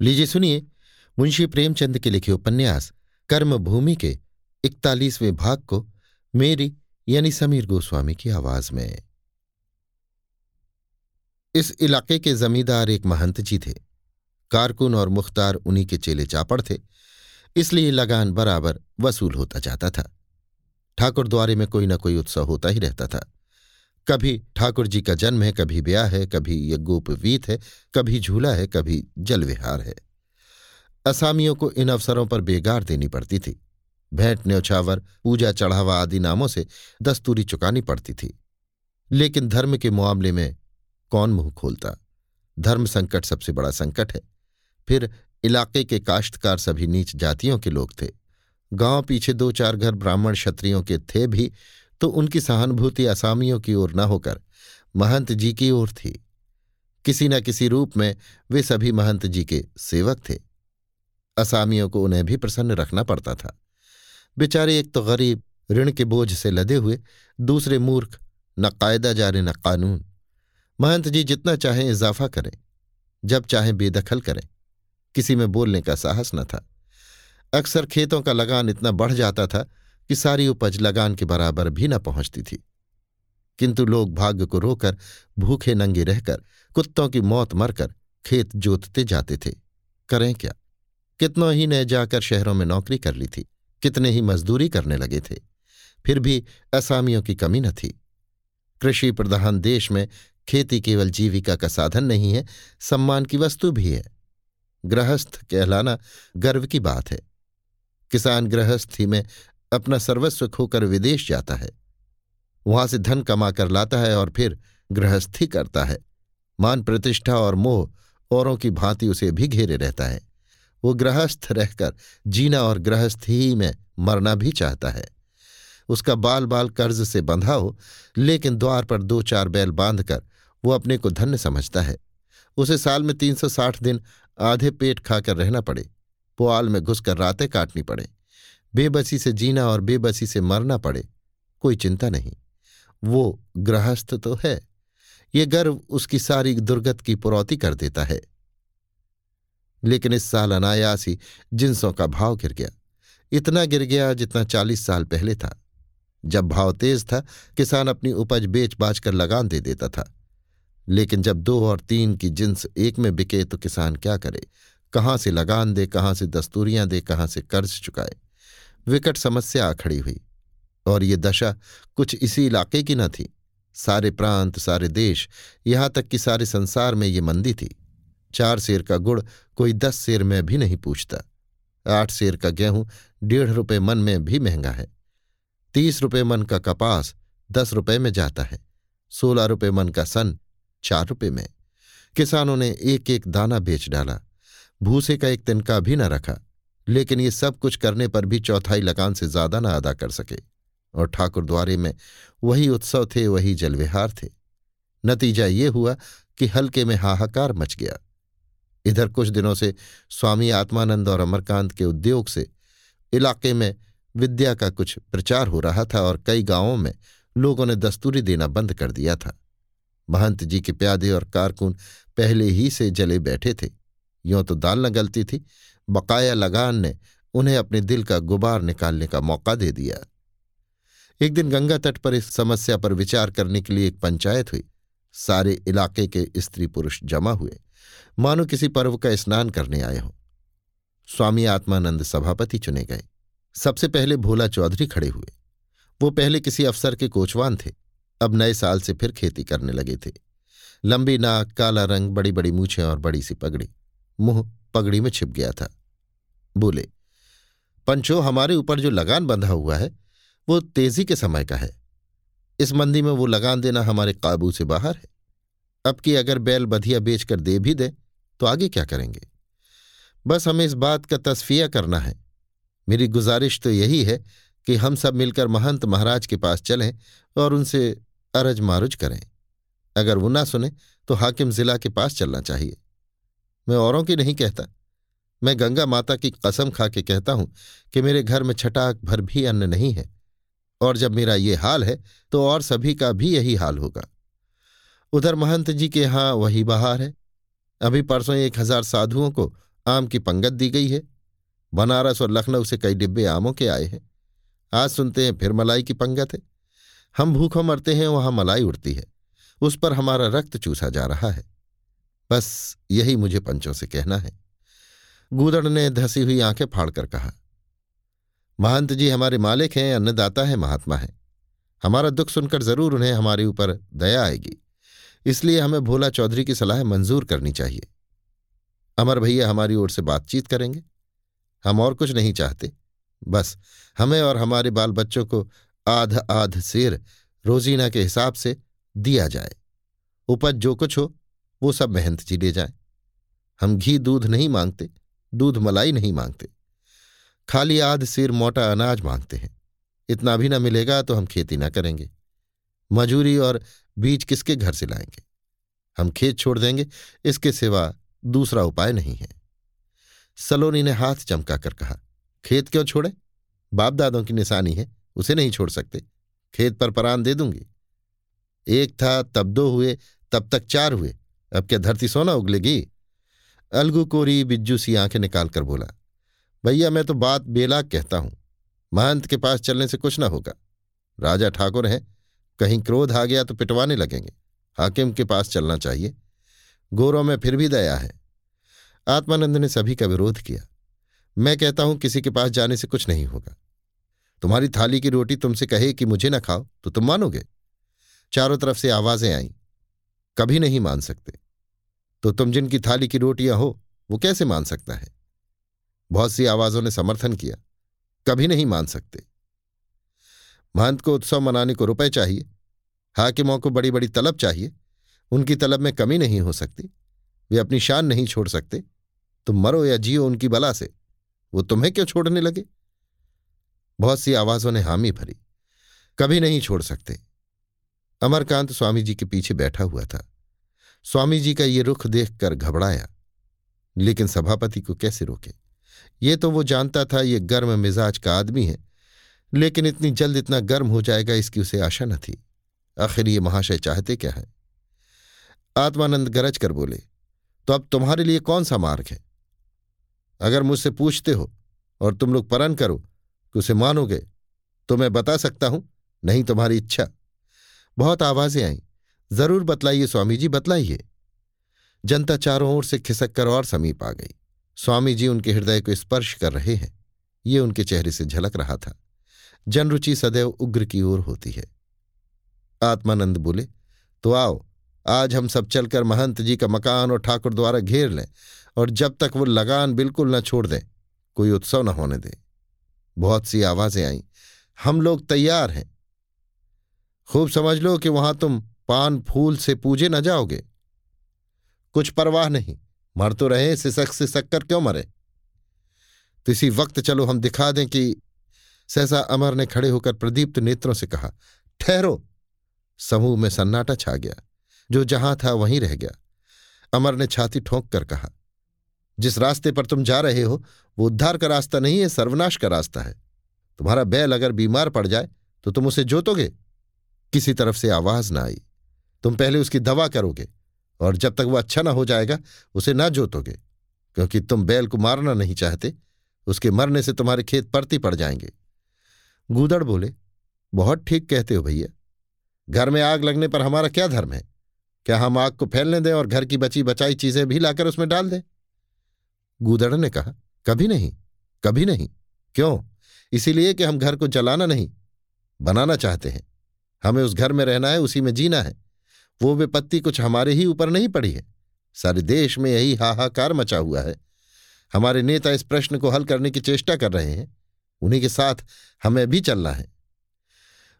लीजिए सुनिए, मुंशी प्रेमचंद के लिखे उपन्यास, कर्मभूमि के इकतालीसवें भाग को मेरी यानी समीर गोस्वामी की आवाज़ में। इस इलाके के जमींदार एक महंत जी थे। कारकुन और मुख्तार उन्हीं के चेले चापड़ थे, इसलिए लगान बराबर वसूल होता जाता था। ठाकुर द्वारे में कोई ना कोई उत्सव होता ही रहता था। कभी ठाकुर जी का जन्म है, कभी ब्याह है, कभी यज्ञोपवीत है, कभी झूला है, कभी जलविहार है। असामियों को इन अवसरों पर बेगार देनी पड़ती थी। भेंट, न्यौछावर, पूजा, चढ़ावा आदि नामों से दस्तूरी चुकानी पड़ती थी। लेकिन धर्म के मामले में कौन मुँह खोलता? धर्म संकट सबसे बड़ा संकट है। फिर इलाके के काश्तकार सभी नीच जातियों के लोग थे। गाँव पीछे दो चार घर ब्राह्मण क्षत्रियों के थे भी तो उनकी सहानुभूति असामियों की ओर न होकर महंत जी की ओर थी। किसी न किसी रूप में वे सभी महंत जी के सेवक थे। असामियों को उन्हें भी प्रसन्न रखना पड़ता था। बेचारे एक तो गरीब, ऋण के बोझ से लदे हुए, दूसरे मूर्ख, न कायदा जाने न कानून। महंत जी जितना चाहें इजाफा करें, जब चाहें बेदखल करें, किसी में बोलने का साहस न था। अक्सर खेतों का लगान इतना बढ़ जाता था कि सारी उपज लगान के बराबर भी न पहुँचती थी। किंतु लोग भाग्य को रोकर, भूखे नंगे रहकर, कुत्तों की मौत मरकर खेत जोतते जाते थे। करें क्या? कितनों ही ने जाकर शहरों में नौकरी कर ली थी, कितने ही मजदूरी करने लगे थे। फिर भी असामियों की कमी न थी। कृषि प्रधान देश में खेती केवल जीविका का साधन नहीं है, सम्मान की वस्तु भी है। गृहस्थ कहलाना गर्व की बात है। किसान गृहस्थी में अपना सर्वस्व खोकर विदेश जाता है। वहाँ से धन कमाकर लाता है और फिर गृहस्थी करता है। मान प्रतिष्ठा और मोह औरों की भांति उसे भी घेरे रहता है। वो गृहस्थ रहकर जीना और गृहस्थी में मरना भी चाहता है। उसका बाल बाल कर्ज से बंधा हो, लेकिन द्वार पर दो चार बैल बांधकर वो अपने को धन्य समझता है। उसे साल में तीन सौ साठ दिन आधे पेट खाकर रहना पड़े। पुआल में घुसकर रातें काटनी पड़े। बेबसी से जीना और बेबसी से मरना पड़े, कोई चिंता नहीं। वो गृहस्थ तो है, ये गर्व उसकी सारी दुर्गत की पुरौती कर देता है। लेकिन इस साल अनायास ही जिन्सों का भाव गिर गया। इतना गिर गया जितना चालीस साल पहले था। जब भाव तेज था, किसान अपनी उपज बेच बाच कर लगान दे देता था। लेकिन जब दो और तीन की जिन्स एक में बिके तो किसान क्या करे? कहाँ से लगान दे, कहाँ से दस्तूरियाँ दे, कहाँ से कर्ज चुकाए? विकट समस्या आ खड़ी हुई, और ये दशा कुछ इसी इलाके की न थी। सारे प्रांत, सारे देश, यहाँ तक कि सारे संसार में ये मंदी थी। चार सेर का गुड़ कोई दस सेर में भी नहीं पूछता। आठ सेर का गेहूँ डेढ़ रुपये मन में भी महँगा है। तीस रुपये मन का कपास दस रुपये में जाता है। सोलह रुपये मन का सन चार रुपये में। किसानों ने एक एक दाना बेच डाला। भूसे का एक तिनका भी न रखा। लेकिन ये सब कुछ करने पर भी चौथाई लगान से ज़्यादा न अदा कर सके। और ठाकुर द्वारे में वही उत्सव थे, वही जलविहार थे। नतीजा ये हुआ कि हल्के में हाहाकार मच गया। इधर कुछ दिनों से स्वामी आत्मानंद और अमरकांत के उद्योग से इलाके में विद्या का कुछ प्रचार हो रहा था और कई गाँवों में लोगों ने दस्तूरी देना बंद कर दिया था। महंत जी के प्यादे और कारकुन पहले ही से जले बैठे थे। यों तो दाल न गलती थी बकाया लगान ने उन्हें अपने दिल का गुबार निकालने का मौका दे दिया। एक दिन गंगा तट पर इस समस्या पर विचार करने के लिए एक पंचायत हुई। सारे इलाके के स्त्री पुरुष जमा हुए। मानो किसी पर्व का स्नान करने आए हों। स्वामी आत्मानंद सभापति चुने गए। सबसे पहले भोला चौधरी खड़े हुए। वो पहले किसी अफसर के कोचवान थे। अब नए साल से फिर खेती करने लगे थे। लंबी नाक, काला रंग बड़ी बड़ी मूछें और बड़ी सी पगड़ी। मुँह पगड़ी में छिप गया था। बोले, पंचो, हमारे ऊपर जो लगान बंधा हुआ है, वो तेज़ी के समय का है। इस मंदी में वो लगान देना हमारे काबू से बाहर है। अब कि अगर बैल बधिया बेचकर दे भी दे तो आगे क्या करेंगे? बस हमें इस बात का तस्फिया करना है। मेरी गुजारिश तो यही है कि हम सब मिलकर महंत महाराज के पास चलें और उनसे अरज मारुज करें। अगर वो ना सुने तो हाकिम जिला के पास चलना चाहिए। मैं औरों की नहीं कहता। मैं गंगा माता की कसम खा के कहता हूँ कि मेरे घर में छटाक भर भी अन्न नहीं है, और जब मेरा ये हाल है तो और सभी का भी यही हाल होगा। उधर महंत जी के यहाँ वही बहार है। अभी परसों एक हज़ार साधुओं को आम की पंगत दी गई है। बनारस और लखनऊ से कई डिब्बे आमों के आए हैं। आज सुनते हैं फिर मलाई की पंगत है। हम भूखों मरते हैं, वहाँ मलाई उड़ती है। उस पर हमारा रक्त चूसा जा रहा है। बस यही मुझे पंचों से कहना है। गूदड़ ने धसी हुई आँखें फाड़कर कहा, महंत जी हमारे मालिक हैं, अन्नदाता है, महात्मा है। हमारा दुख सुनकर ज़रूर उन्हें हमारे ऊपर दया आएगी। इसलिए हमें भोला चौधरी की सलाह मंजूर करनी चाहिए। अमर भैया हमारी ओर से बातचीत करेंगे। हम और कुछ नहीं चाहते। बस हमें और हमारे बाल बच्चों को आध आध शेर रोजीना के हिसाब से दिया जाए। उपज जो कुछ हो, वो सब महंत जी ले जाए। हम घी दूध नहीं मांगते। दूध मलाई नहीं मांगते। खाली आध सिर मोटा अनाज मांगते हैं। इतना भी ना मिलेगा तो हम खेती न करेंगे। मजूरी और बीज किसके घर से लाएँगे? हम खेत छोड़ देंगे, इसके सिवा दूसरा उपाय नहीं है। सलोनी ने हाथ चमका कर कहा, खेत क्यों छोड़े? बाप दादों की निशानी है, उसे नहीं छोड़ सकते। खेत पर परान दे दूँगी। एक था तब दो हुए, तब तक चार हुए। अब क्या धरती सोना उगलेगी? अलगू कोरी बिज्जू सी आँखें निकालकर बोला, भैया, मैं तो बात बेलाक कहता हूँ। महंत के पास चलने से कुछ ना होगा। राजा ठाकुर हैं, कहीं क्रोध आ गया तो पिटवाने लगेंगे। हाकिम के पास चलना चाहिए। गोरों में फिर भी दया है। आत्मानंद ने सभी का विरोध किया। मैं कहता हूँ, किसी के पास जाने से कुछ नहीं होगा। तुम्हारी थाली की रोटी तुमसे कहे कि मुझे ना खाओ तो तुम मानोगे? चारों तरफ़ से आवाज़ें आईं। कभी नहीं मान सकते। तो तुम जिनकी थाली की रोटियाँ हो, वो कैसे मान सकता है? बहुत सी आवाजों ने समर्थन किया। कभी नहीं मान सकते। महंत को उत्सव मनाने को रुपए चाहिए। हाकिमों को बड़ी बड़ी तलब चाहिए। उनकी तलब में कमी नहीं हो सकती। वे अपनी शान नहीं छोड़ सकते। तुम मरो या जियो उनकी बला से। वो तुम्हें क्यों छोड़ने लगे? बहुत सी आवाजों ने हामी भरी। कभी नहीं छोड़ सकते। अमरकांत स्वामी जी के पीछे बैठा हुआ था। स्वामी जी का ये रुख देखकर घबराया, लेकिन सभापति को कैसे रोके? ये तो वो जानता था ये गर्म मिजाज का आदमी है, लेकिन इतनी जल्द इतना गर्म हो जाएगा इसकी उसे आशा न थी। आखिर ये महाशय चाहते क्या है? आत्मानंद गरज कर बोले तो अब तुम्हारे लिए कौन सा मार्ग है? अगर मुझसे पूछते हो और तुम लोग परन करो कि उसे मानोगे तो मैं बता सकता हूँ, नहीं तुम्हारी इच्छा। बहुत आवाज़ें आईं। ज़रूर बतलाइए स्वामी जी बतलाइए। जनता चारों ओर से खिसक कर और समीप आ गई। स्वामी जी उनके हृदय को स्पर्श कर रहे हैं। ये उनके चेहरे से झलक रहा था। जनरुचि सदैव उग्र की ओर होती है। आत्मानंद बोले तो आओ, आज हम सब चलकर महंत जी का मकान और ठाकुर द्वारा घेर लें और जब तक वो लगान बिल्कुल न छोड़ दें, कोई उत्सव न होने दे। बहुत सी आवाज़ें आईं, हम लोग तैयार हैं। खूब समझ लो कि वहाँ तुम पान फूल से पूजे न जाओगे। कुछ परवाह नहीं, मर तो रहे, सिसक सिसक कर क्यों मरे? तो इसी वक्त चलो हम दिखा दें कि सहसा अमर ने खड़े होकर प्रदीप्त नेत्रों से कहा, ठहरो। समूह में सन्नाटा छा गया, जो जहाँ था वहीं रह गया। अमर ने छाती ठोंक कर कहा, जिस रास्ते पर तुम जा रहे हो, वो उद्धार का रास्ता नहीं है, सर्वनाश का रास्ता है। तुम्हारा बैल अगर बीमार पड़ जाए तो तुम उसे जोतोगे। किसी तरफ़ से आवाज़ ना आई। तुम पहले उसकी दवा करोगे और जब तक वह अच्छा ना हो जाएगा, उसे ना जोतोगे, क्योंकि तुम बैल को मारना नहीं चाहते। उसके मरने से तुम्हारे खेत परती पड़ जाएँगे। गूदड़ बोले, बहुत ठीक कहते हो भैया। घर में आग लगने पर हमारा क्या धर्म है? क्या हम आग को फैलने दें और घर की बची बचाई चीज़ें भी लाकर उसमें डाल दें? गूदड़ ने कहा, कभी नहीं कभी नहीं। क्यों? इसीलिए कि हम घर को जलाना नहीं, बनाना चाहते हैं। हमें उस घर में रहना है, उसी में जीना है। वो विपत्ति कुछ हमारे ही ऊपर नहीं पड़ी है। सारे देश में यही हाहाकार मचा हुआ है। हमारे नेता इस प्रश्न को हल करने की चेष्टा कर रहे हैं। उन्हीं के साथ हमें भी चलना है।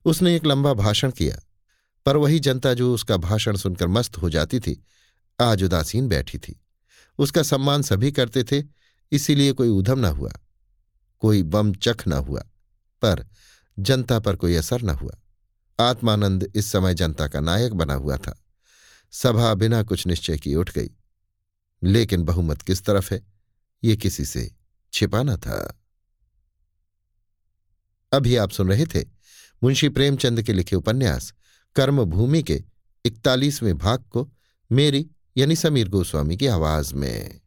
उसने एक लंबा भाषण किया, पर वही जनता जो उसका भाषण सुनकर मस्त हो जाती थी, आज उदासीन बैठी थी। उसका सम्मान सभी करते थे, इसीलिए कोई उधम न हुआ, कोई बम चख न हुआ, पर जनता पर कोई असर न हुआ। आत्मानंद इस समय जनता का नायक बना हुआ था। सभा बिना कुछ निश्चय की उठ गई। लेकिन बहुमत किस तरफ़ है? ये किसी से छिपाना था। अभी आप सुन रहे थे मुंशी प्रेमचंद के लिखे उपन्यास, कर्मभूमि के इकतालीसवें भाग को मेरी यानी समीर गोस्वामी की आवाज़ में।